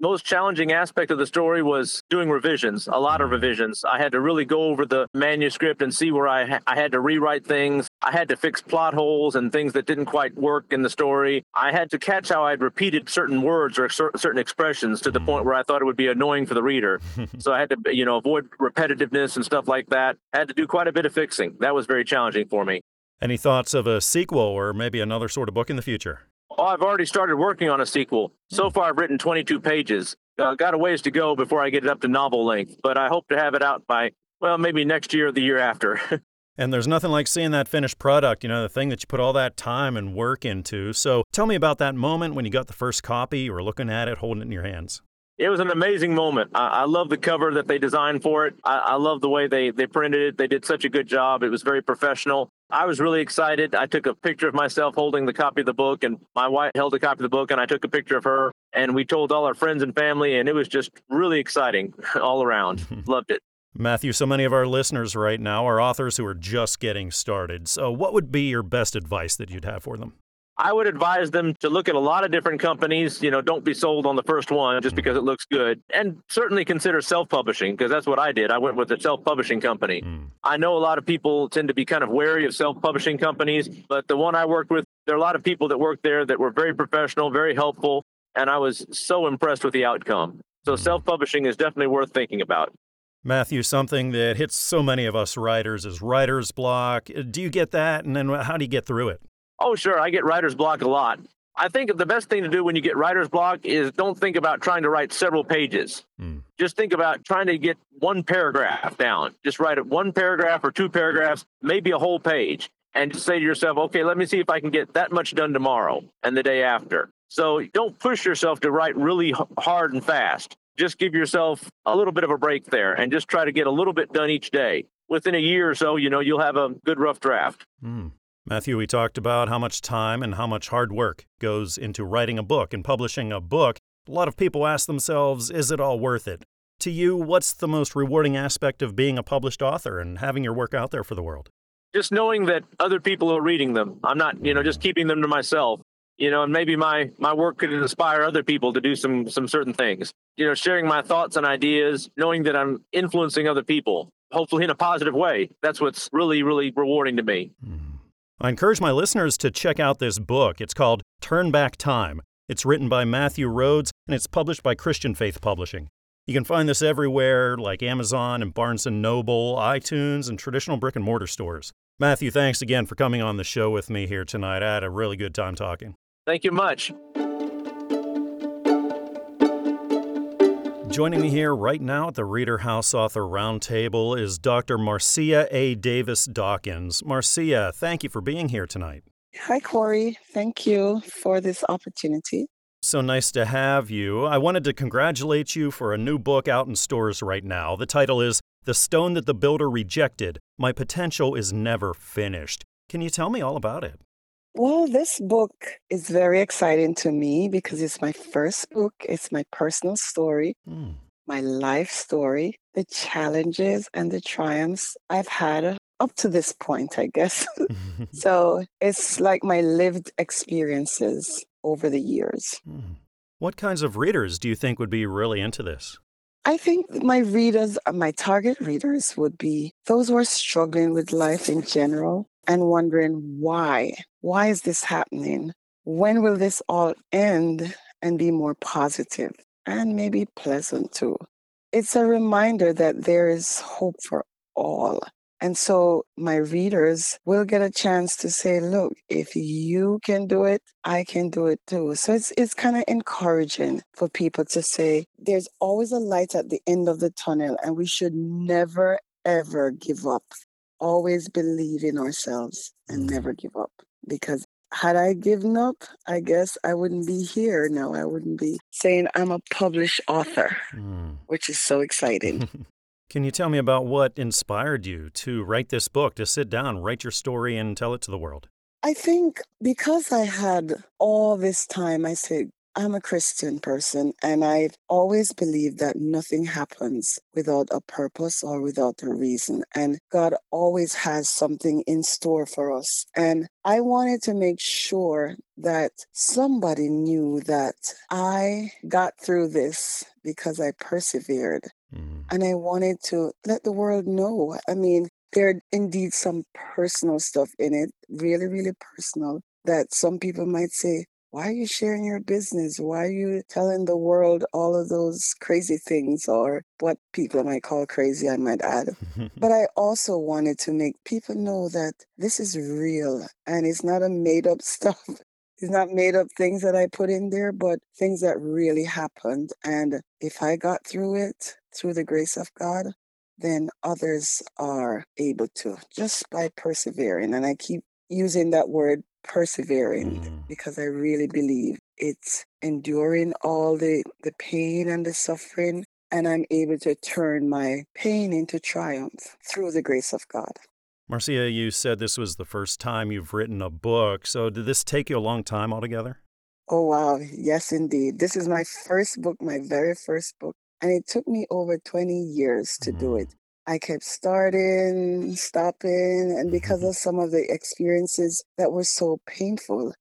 Speaker 8: Most challenging aspect of the story was doing revisions, a lot of revisions. I had to really go over the manuscript and see where I, ha- I had to rewrite things. I had to fix plot holes and things that didn't quite work in the story. I had to catch how I'd repeated certain words or cer- certain expressions to the point where I thought it would be annoying for the reader. (laughs) so I had to, you know, avoid repetitiveness and stuff like that. I had to do quite a bit of fixing. That was very challenging for me.
Speaker 1: Any thoughts of a sequel or maybe another sort of book in the future?
Speaker 8: Oh, I've already started working on a sequel. So far, I've written 22 pages. Uh, got a ways to go before I get it up to novel length, but I hope to have it out by, well, maybe next year or the year after. (laughs)
Speaker 1: And there's nothing like seeing that finished product, you know, the thing that you put all that time and work into. So tell me about that moment when you got the first copy, or looking at it, holding it in your hands.
Speaker 8: It was an amazing moment. I, I love the cover that they designed for it. I, I love the way they, they printed it. They did such a good job. It was very professional. I was really excited. I took a picture of myself holding the copy of the book, and my wife held a copy of the book, and I took a picture of her. And we told all our friends and family, and it was just really exciting (laughs) all around. (laughs) Loved it.
Speaker 1: Matthew, so many of our listeners right now are authors who are just getting started. So, what would be your best advice that you'd have for them?
Speaker 8: I would advise them to look at a lot of different companies. You know, don't be sold on the first one just because it looks good. And certainly consider self publishing because that's what I did. I went with a self publishing company.
Speaker 1: Hmm.
Speaker 8: I know a lot of people tend to be kind of wary of self publishing companies, but the one I worked with, there are a lot of people that worked there that were very professional, very helpful. And I was so impressed with the outcome. So self publishing is definitely worth thinking about.
Speaker 1: Matthew, something that hits so many of us writers is writer's block. Do you get that? And then how do you get through it?
Speaker 8: Oh, sure. I get writer's block a lot. I think the best thing to do when you get writer's block is don't think about trying to write several pages.
Speaker 1: Hmm.
Speaker 8: Just think about trying to get one paragraph down. Just write it one paragraph or two paragraphs, maybe a whole page, and just say to yourself, okay, let me see if I can get that much done tomorrow and the day after. So don't push yourself to write really hard and fast. Just give yourself a little bit of a break there and just try to get a little bit done each day. Within a year or so, you know, you'll have a good rough draft.
Speaker 1: Hmm. Matthew, we talked about how much time and how much hard work goes into writing a book and publishing a book. A lot of people ask themselves, is it all worth it? To you, what's the most rewarding aspect of being a published author and having your work out there for the world?
Speaker 8: just knowing that other people are reading them. I'm not, you know, just keeping them to myself. You know, and maybe my my work could inspire other people to do some some certain things. You know, sharing my thoughts and ideas, knowing that I'm influencing other people, hopefully in a positive way. That's what's really really rewarding to me. Hmm.
Speaker 1: I encourage my listeners to check out this book. It's called Turn Back Time. It's written by Matthew Rhodes and it's published by Christian Faith Publishing. You can find this everywhere like Amazon and Barnes & Noble, iTunes, and traditional brick and mortar stores. Matthew, thanks again for coming on the show with me here tonight. I had a really good time talking.
Speaker 8: Thank you much.
Speaker 1: Joining me here right now at the Reader House Author Roundtable is Dr. Marcia A. Davis Dawkins. Marcia, thank you for being here tonight.
Speaker 9: Hi, Corey. Thank you for this opportunity.
Speaker 1: So nice to have you. I wanted to congratulate you for a new book out in stores right now. The title is The Stone That the Builder Rejected My Potential is Never Finished. Can you tell me all about it?
Speaker 9: Well, this book is very exciting to me because it's my first book. It's my personal story,
Speaker 1: Hmm.
Speaker 9: my life story, the challenges and the triumphs I've had up to this point, I guess. (laughs) (laughs) so it's like my lived experiences over the years.
Speaker 1: Hmm. what kinds of readers do you think would be really into this?
Speaker 9: I think my readers, my target readers would be those who are struggling with life in general and wondering why. Why is this happening? When will this all end and be more positive and maybe pleasant too? It's a reminder that there is hope for all. And so my readers will get a chance to say, look, if you can do it, I can do it too. So it's it's kind of encouraging for people to say there's always a light at the end of the tunnel and we should never ever give up. Always believe in ourselves and
Speaker 1: Mm.
Speaker 9: never give up. Because had I given up, I guess I wouldn't be here now. I wouldn't be saying I'm a published author,
Speaker 1: Hmm.
Speaker 9: which is so exciting. (laughs)
Speaker 1: Can you tell me about what inspired you to write this book, to sit down, write your story, and tell it to the world?
Speaker 9: I think because I had all this time, I said, I'm a Christian person, and I've always believed that nothing happens without a purpose or without a reason. And God always has something in store for us. And I wanted to make sure that somebody knew that I got through this because I persevered.
Speaker 1: Hmm.
Speaker 9: And I wanted to let the world know. I mean, there are indeed some personal stuff in it, really, really personal, that some people might say, why are you sharing your business? Why are you telling the world all of those crazy things or what people might call crazy, I might add. (laughs) But I also wanted to make people know that this is real and it's not a made up (laughs) stuff. It's not made up things that I put in there, but things that really happened. And if I got through it through the grace of God, then others are able to just by persevering. And I keep using that word persevering
Speaker 1: Mm.
Speaker 9: because I really believe it's enduring all the, the pain and the suffering. And I'm able to turn my pain into triumph through the grace of God.
Speaker 1: Marcia, you said this was the first time you've written a book. So did this take you a long time altogether?
Speaker 9: Oh, wow. Yes, indeed. This is my first book, my very first book. And it took me over 20 years to do
Speaker 1: Mm.
Speaker 9: it. I kept starting, stopping, and because of some of the experiences that were so painful,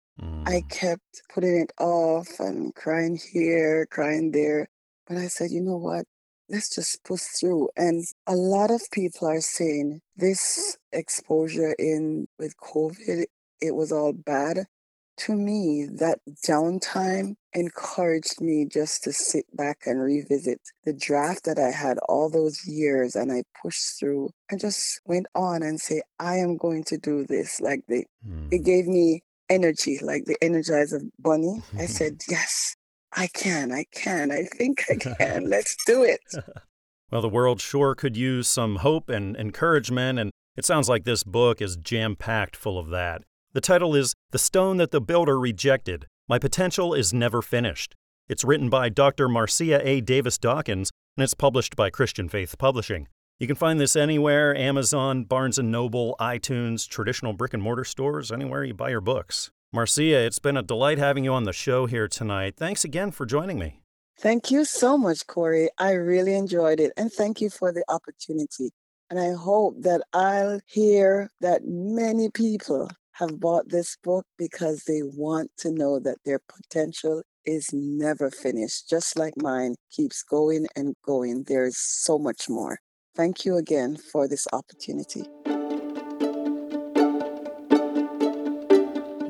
Speaker 9: I
Speaker 1: Mm.
Speaker 9: kept putting it off and crying here, crying there. But I said, you know what? Let's just push through. And a lot of people are saying this exposure in with COVID, it was all bad. To me, that downtime encouraged me just to sit back and revisit the draft that I had all those years and I pushed through and just went on and say, I am going to do this. Like the it
Speaker 1: Mm.
Speaker 9: gave me energy, like the Energizer Bunny. I said, (laughs) Yes, I can, I can, I think I can. (laughs) Let's do it.
Speaker 1: Well, the world sure could use some hope and encouragement, and it sounds like this book is jam packed full of that. The title is The Stone That the Builder Rejected My Potential is Never Finished. It's written by Dr. Marcia A. Davis Dawkins, and it's published by Christian Faith Publishing. You can find this anywhere Amazon, Barnes & Noble, iTunes, traditional brick and mortar stores, anywhere you buy your books. Marcia, it's been a delight having you on the show here tonight. Thanks again for joining me.
Speaker 9: Thank you so much, Corey. I really enjoyed it. And thank you for the opportunity. And I hope that I'll hear that many people have bought this book because they want to know that their potential is never finished, just like mine keeps going and going. There is so much more. Thank you again for this opportunity.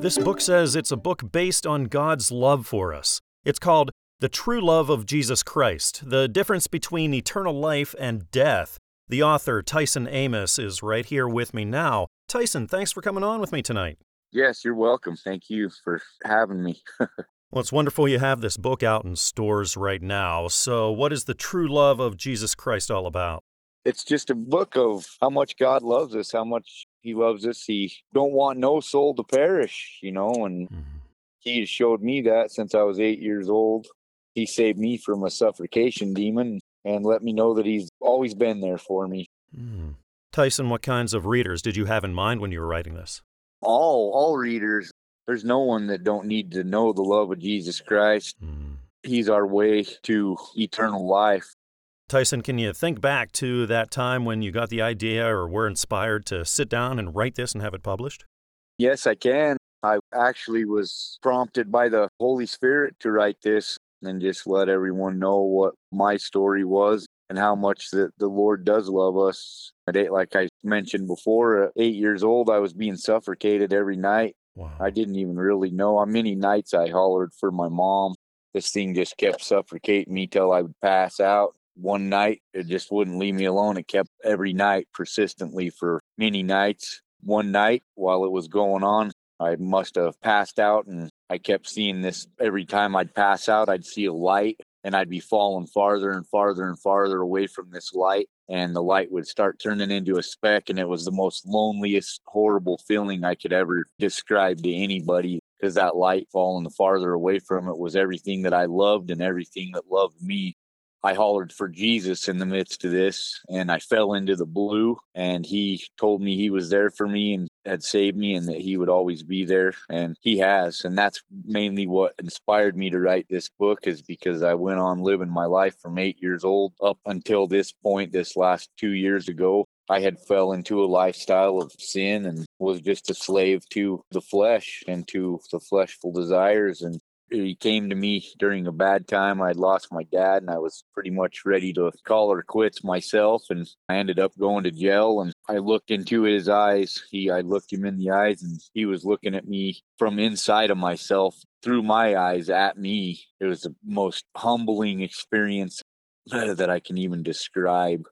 Speaker 1: This book says it's a book based on God's love for us. It's called The True Love of Jesus Christ The Difference Between Eternal Life and Death. The author, Tyson Amos, is right here with me now. Tyson, thanks for coming on with me tonight.
Speaker 10: Yes, you're welcome. Thank you for having me. (laughs)
Speaker 1: well, it's wonderful you have this book out in stores right now. So, what is the true love of Jesus Christ all about?
Speaker 10: It's just a book of how much God loves us, how much He loves us. He don't want no soul to perish, you know, and mm-hmm. He showed me that since I was eight years old he saved me from a suffocation demon and let me know that he's always been there for me.
Speaker 1: Mm. Tyson, what kinds of readers did you have in mind when you were writing this?
Speaker 10: All all readers. There's no one that don't need to know the love of Jesus Christ. Mm. He's our way to eternal life.
Speaker 1: Tyson, can you think back to that time when you got the idea or were inspired to sit down and write this and have it published?
Speaker 10: Yes, I can. I actually was prompted by the Holy Spirit to write this and just let everyone know what my story was and how much that the Lord does love us. At eight, like I mentioned before, uh, eight years old, I was being suffocated every night. Wow. I didn't even really know how many nights I hollered for my mom. This thing just kept suffocating me till I would pass out. One night, it just wouldn't leave me alone. It kept every night persistently for many nights. One night, while it was going on, I must have passed out and I kept seeing this every time I'd pass out, I'd see a light and I'd be falling farther and farther and farther away from this light. And the light would start turning into a speck. And it was the most loneliest, horrible feeling I could ever describe to anybody because that light falling the farther away from it was everything that I loved and everything that loved me. I hollered for Jesus in the midst of this and I fell into the blue and he told me he was there for me and had saved me and that he would always be there and he has and that's mainly what inspired me to write this book is because I went on living my life from 8 years old up until this point this last 2 years ago. I had fell into a lifestyle of sin and was just a slave to the flesh and to the fleshful desires and he came to me during a bad time. I'd lost my dad and I was pretty much ready to call her quits myself. And I ended up going to jail and I looked into his eyes. He, I looked him in the eyes and he was looking at me from inside of myself through my eyes at me. It was the most humbling experience that I can even describe.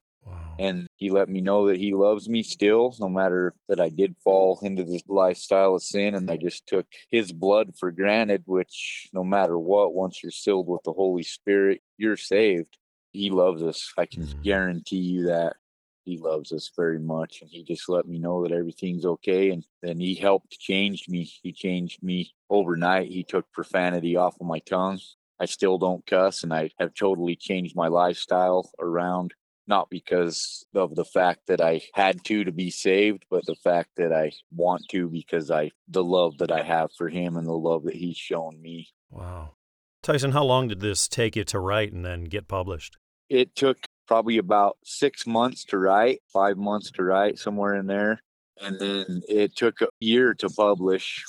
Speaker 10: And he let me know that he loves me still, no matter that I did fall into this lifestyle of sin. And I just took his blood for granted, which no matter what, once you're sealed with the Holy Spirit, you're saved. He loves us. I can mm-hmm. guarantee you that he loves us very much. And he just let me know that everything's okay. And then he helped change me. He changed me overnight. He took profanity off of my tongue. I still don't cuss, and I have totally changed my lifestyle around not because of the fact that I had to to be saved, but the fact that I want to because I the love that I have for him and the love that he's shown me.
Speaker 1: Wow. Tyson, how long did this take you to write and then get published?
Speaker 10: It took probably about 6 months to write, 5 months to write somewhere in there, and then it took a year to publish.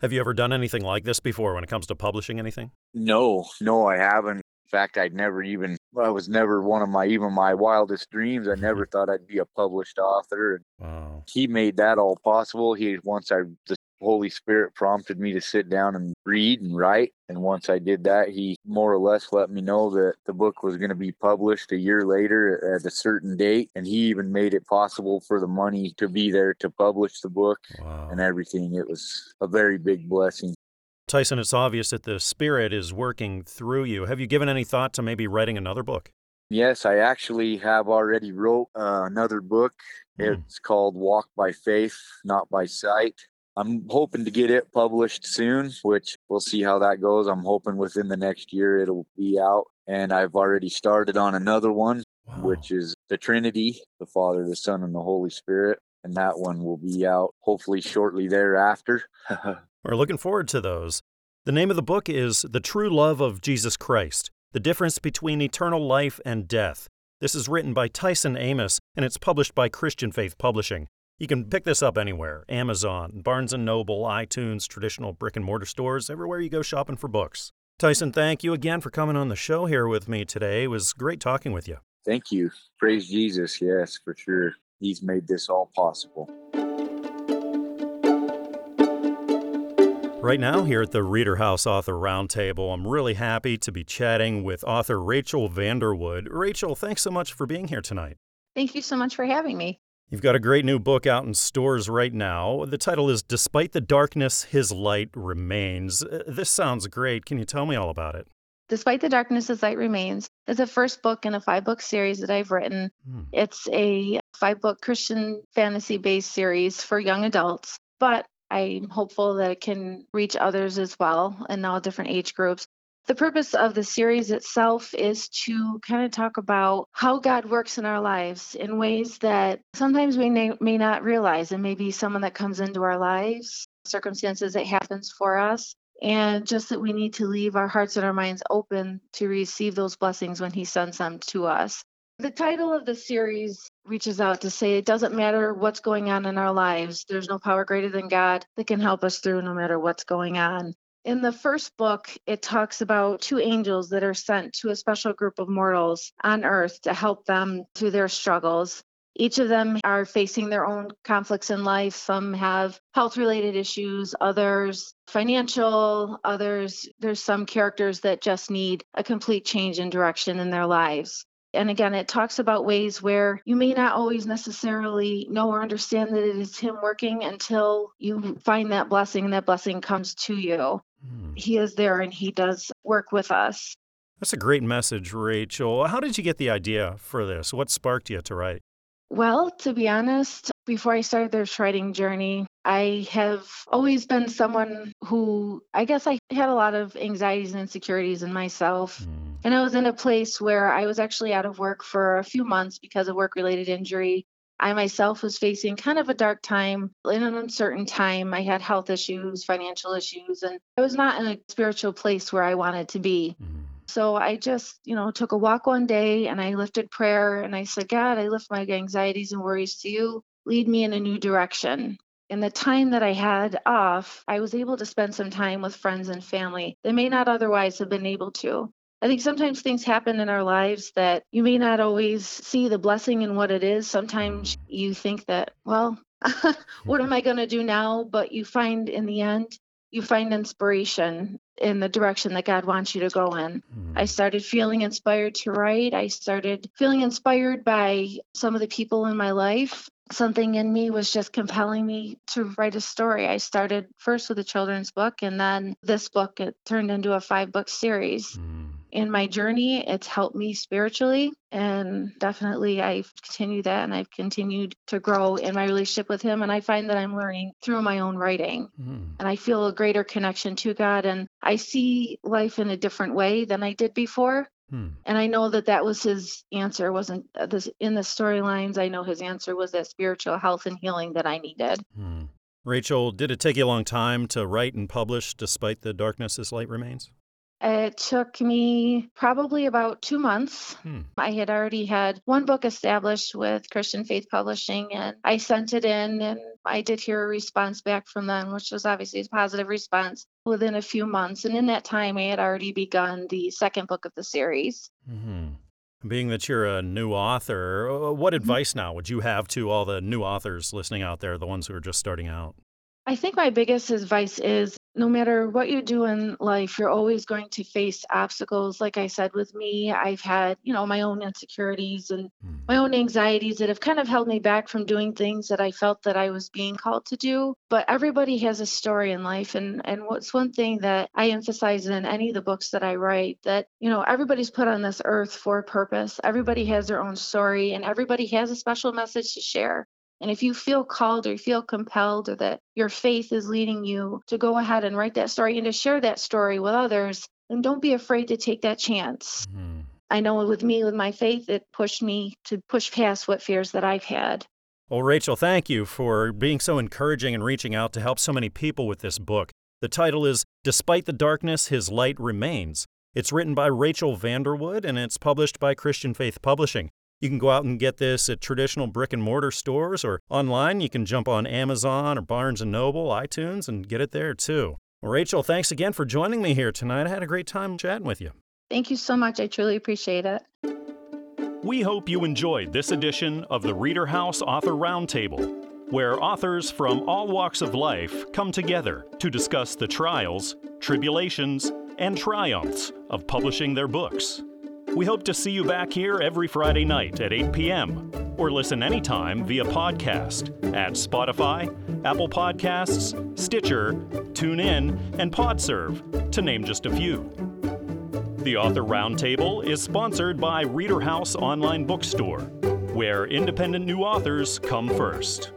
Speaker 1: Have you ever done anything like this before when it comes to publishing anything?
Speaker 10: No, no, I haven't fact, I'd never even, I was never one of my, even my wildest dreams. I never (laughs) thought I'd be a published author. Wow. He made that all possible. He, once I, the Holy Spirit prompted me to sit down and read and write. And once I did that, he more or less let me know that the book was going to be published a year later at a certain date. And he even made it possible for the money to be there to publish the book wow. and everything. It was a very big blessing.
Speaker 1: Tyson, it's obvious that the Spirit is working through you. Have you given any thought to maybe writing another book?
Speaker 10: Yes, I actually have already wrote uh, another book. Mm. It's called Walk by Faith, Not by Sight. I'm hoping to get it published soon, which we'll see how that goes. I'm hoping within the next year it'll be out. And I've already started on another one, wow. which is the Trinity, the Father, the Son, and the Holy Spirit. And that one will be out hopefully shortly thereafter. (laughs)
Speaker 1: We're looking forward to those. The name of the book is The True Love of Jesus Christ The Difference Between Eternal Life and Death. This is written by Tyson Amos and it's published by Christian Faith Publishing. You can pick this up anywhere Amazon, Barnes & Noble, iTunes, traditional brick and mortar stores, everywhere you go shopping for books. Tyson, thank you again for coming on the show here with me today. It was great talking with you.
Speaker 10: Thank you. Praise Jesus. Yes, for sure. He's made this all possible.
Speaker 1: Right now, here at the Reader House Author Roundtable, I'm really happy to be chatting with author Rachel Vanderwood. Rachel, thanks so much for being here tonight.
Speaker 11: Thank you so much for having me.
Speaker 1: You've got a great new book out in stores right now. The title is Despite the Darkness, His Light Remains. Uh, this sounds great. Can you tell me all about it?
Speaker 11: Despite the Darkness, His Light Remains is the first book in a five book series that I've written. Hmm. It's a five book Christian fantasy based series for young adults, but I'm hopeful that it can reach others as well in all different age groups. The purpose of the series itself is to kind of talk about how God works in our lives in ways that sometimes we may, may not realize, and maybe someone that comes into our lives, circumstances that happens for us, and just that we need to leave our hearts and our minds open to receive those blessings when He sends them to us. The title of the series reaches out to say it doesn't matter what's going on in our lives, there's no power greater than God that can help us through no matter what's going on. In the first book, it talks about two angels that are sent to a special group of mortals on earth to help them through their struggles. Each of them are facing their own conflicts in life. Some have health related issues, others financial, others, there's some characters that just need a complete change in direction in their lives. And again, it talks about ways where you may not always necessarily know or understand that it is Him working until you find that blessing and that blessing comes to you. Hmm. He is there and He does work with us.
Speaker 1: That's a great message, Rachel. How did you get the idea for this? What sparked you to write?
Speaker 11: Well, to be honest, before I started this writing journey, I have always been someone who I guess I had a lot of anxieties and insecurities in myself. Mm. And I was in a place where I was actually out of work for a few months because of work related injury. I myself was facing kind of a dark time, in an uncertain time. I had health issues, financial issues, and I was not in a spiritual place where I wanted to be. Mm. So I just, you know, took a walk one day and I lifted prayer and I said, God, I lift my anxieties and worries to you. Lead me in a new direction. In the time that I had off, I was able to spend some time with friends and family that may not otherwise have been able to. I think sometimes things happen in our lives that you may not always see the blessing in what it is. Sometimes you think that, well, (laughs) what am I going to do now? But you find in the end, you find inspiration in the direction that God wants you to go in. I started feeling inspired to write. I started feeling inspired by some of the people in my life. Something in me was just compelling me to write a story. I started first with a children's book, and then this book it turned into a five book series. Mm in my journey. It's helped me spiritually. And definitely, I've continued that and I've continued to grow in my relationship with Him. And I find that I'm learning through my own writing. Mm. And I feel a greater connection to God. And I see life in a different way than I did before. Hmm. And I know that that was his answer. wasn't uh, this in the storylines. I know his answer was that spiritual health and healing that I needed. Hmm.
Speaker 1: Rachel, did it take you a long time to write and publish despite the darkness his light remains?
Speaker 11: It took me probably about two months. Hmm. I had already had one book established with Christian Faith Publishing, and I sent it in, and I did hear a response back from them, which was obviously a positive response within a few months. And in that time, I had already begun the second book of the series.
Speaker 1: Mm-hmm. Being that you're a new author, uh, what mm-hmm. advice now would you have to all the new authors listening out there, the ones who are just starting out?
Speaker 11: I think my biggest advice is no matter what you do in life, you're always going to face obstacles. Like I said, with me, I've had, you know, my own insecurities and my mm. own anxieties that have kind of held me back from doing things that I felt that I was being called to do. But everybody has a story in life. And, and what's one thing that I emphasize in any of the books that I write that, you know, everybody's put on this earth for a purpose. Everybody has their own story and everybody has a special message to share. And if you feel called or you feel compelled or that your faith is leading you to go ahead and write that story and to share that story with others, then don't be afraid to take that chance. Mm-hmm. I know with me, with my faith, it pushed me to push past what fears that I've had.
Speaker 1: Well, Rachel, thank you for being so encouraging and reaching out to help so many people with this book. The title is Despite the Darkness, His Light Remains. It's written by Rachel Vanderwood and it's published by Christian Faith Publishing. You can go out and get this at traditional brick and mortar stores or online. You can jump on Amazon or Barnes and Noble, iTunes, and get it there too. Well, Rachel, thanks again for joining me here tonight. I had a great time chatting with you.
Speaker 11: Thank you so much. I truly appreciate it.
Speaker 1: We hope you enjoyed this edition of the Reader House Author Roundtable. where authors from all walks of life come together to discuss the trials, tribulations, and triumphs of publishing their books. We hope to see you back here every Friday night at 8 p.m. or listen anytime via podcast at Spotify, Apple Podcasts, Stitcher, TuneIn, and Podserve, to name just a few. The Author Roundtable is sponsored by Reader House Online Bookstore, where independent new authors come first.